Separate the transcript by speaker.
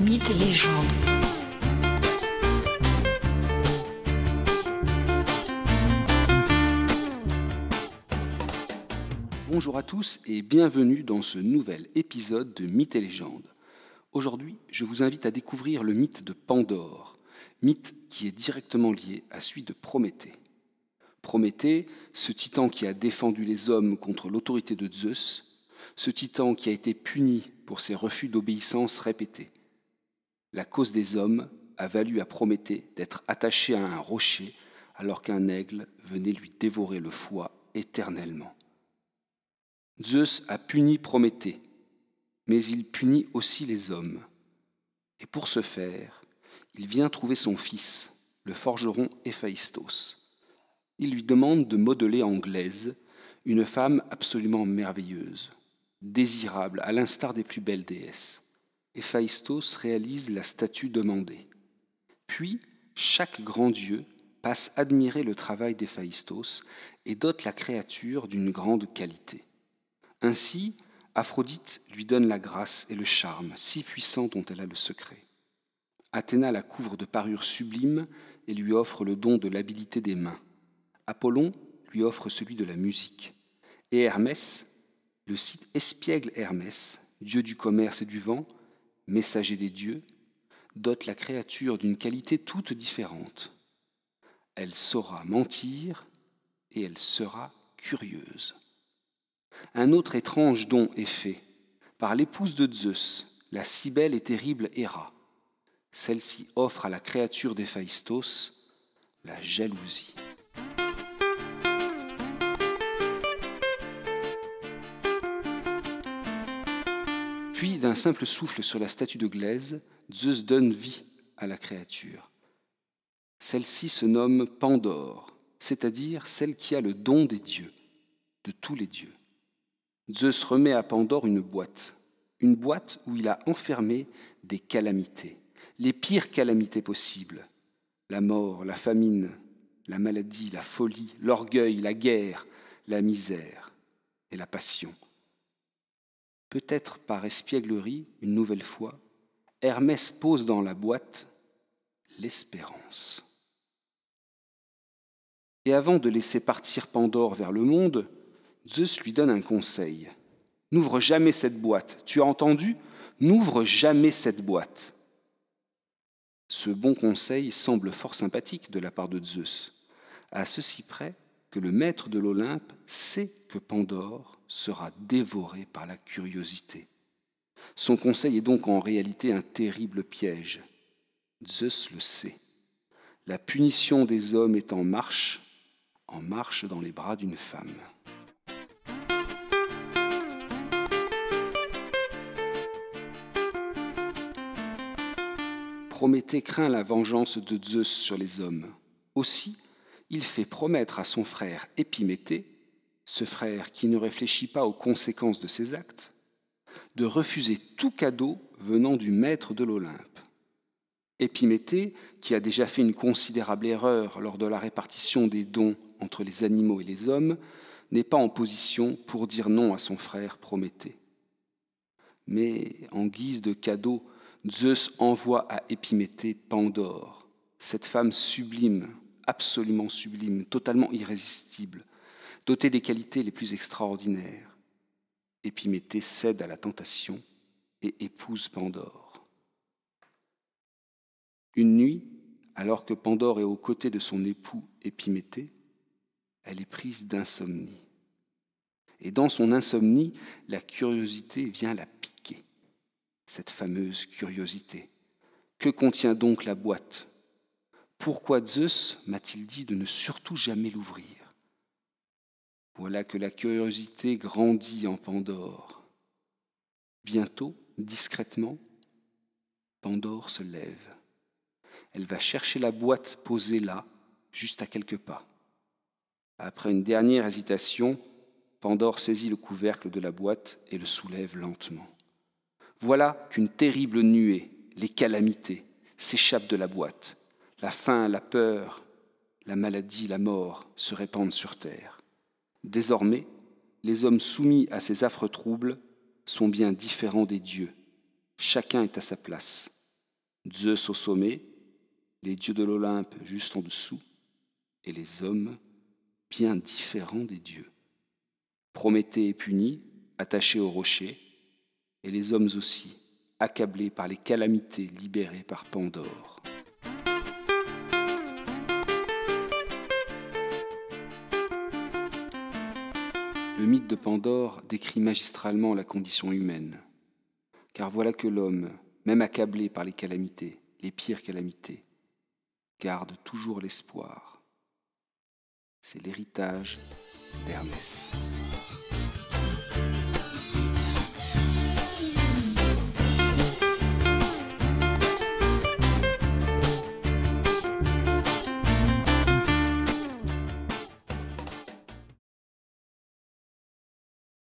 Speaker 1: Mythes et légendes.
Speaker 2: Bonjour à tous et bienvenue dans ce nouvel épisode de Mythes et légendes. Aujourd'hui, je vous invite à découvrir le mythe de Pandore, mythe qui est directement lié à celui de Prométhée. Prométhée, ce titan qui a défendu les hommes contre l'autorité de Zeus, ce titan qui a été puni pour ses refus d'obéissance répétés. La cause des hommes a valu à Prométhée d'être attaché à un rocher alors qu'un aigle venait lui dévorer le foie éternellement. Zeus a puni Prométhée, mais il punit aussi les hommes. Et pour ce faire, il vient trouver son fils, le forgeron Héphaïstos. Il lui demande de modeler en glaise une femme absolument merveilleuse, désirable à l'instar des plus belles déesses. Héphaïstos réalise la statue demandée. Puis, chaque grand dieu passe admirer le travail d'Héphaïstos et dote la créature d'une grande qualité. Ainsi, Aphrodite lui donne la grâce et le charme si puissants dont elle a le secret. Athéna la couvre de parures sublimes et lui offre le don de l'habileté des mains. Apollon lui offre celui de la musique. Et Hermès, le site espiègle Hermès, dieu du commerce et du vent, messager des dieux, dote la créature d'une qualité toute différente. Elle saura mentir et elle sera curieuse. Un autre étrange don est fait par l'épouse de Zeus, la si belle et terrible Héra. Celle-ci offre à la créature d'Héphaïstos la jalousie. Puis, d'un simple souffle sur la statue de glaise, Zeus donne vie à la créature. Celle-ci se nomme Pandore, c'est-à-dire celle qui a le don des dieux, de tous les dieux. Zeus remet à Pandore une boîte, une boîte où il a enfermé des calamités, les pires calamités possibles, la mort, la famine, la maladie, la folie, l'orgueil, la guerre, la misère et la passion. Peut-être par espièglerie, une nouvelle fois, Hermès pose dans la boîte l'espérance. Et avant de laisser partir Pandore vers le monde, Zeus lui donne un conseil. N'ouvre jamais cette boîte. Tu as entendu? N'ouvre jamais cette boîte. Ce bon conseil semble fort sympathique de la part de Zeus, à ceci près que le maître de l'Olympe sait que Pandore sera dévoré par la curiosité. Son conseil est donc en réalité un terrible piège. Zeus le sait. La punition des hommes est en marche, en marche dans les bras d'une femme. Prométhée craint la vengeance de Zeus sur les hommes. Aussi, il fait promettre à son frère Épiméthée ce frère qui ne réfléchit pas aux conséquences de ses actes, de refuser tout cadeau venant du maître de l'Olympe. Épiméthée, qui a déjà fait une considérable erreur lors de la répartition des dons entre les animaux et les hommes, n'est pas en position pour dire non à son frère Prométhée. Mais en guise de cadeau, Zeus envoie à Épiméthée Pandore, cette femme sublime, absolument sublime, totalement irrésistible, doté des qualités les plus extraordinaires. Épiméthée cède à la tentation et épouse Pandore. Une nuit, alors que Pandore est aux côtés de son époux Épiméthée, elle est prise d'insomnie. Et dans son insomnie, la curiosité vient la piquer, cette fameuse curiosité. Que contient donc la boîte? Pourquoi Zeus m'a-t-il dit de ne surtout jamais l'ouvrir? Voilà que la curiosité grandit en Pandore. Bientôt, discrètement, Pandore se lève. Elle va chercher la boîte posée là, juste à quelques pas. Après une dernière hésitation, Pandore saisit le couvercle de la boîte et le soulève lentement. Voilà qu'une terrible nuée, les calamités, s'échappent de la boîte. La faim, la peur, la maladie, la mort se répandent sur terre. Désormais, les hommes soumis à ces affreux troubles sont bien différents des dieux. Chacun est à sa place. Zeus au sommet, les dieux de l'Olympe juste en dessous, et les hommes bien différents des dieux. Prométhée est puni, attaché au rocher, et les hommes aussi, accablés par les calamités libérées par Pandore. Le mythe de Pandore décrit magistralement la condition humaine. Car voilà que l'homme, même accablé par les calamités, les pires calamités, garde toujours l'espoir. C'est l'héritage d'Hermès.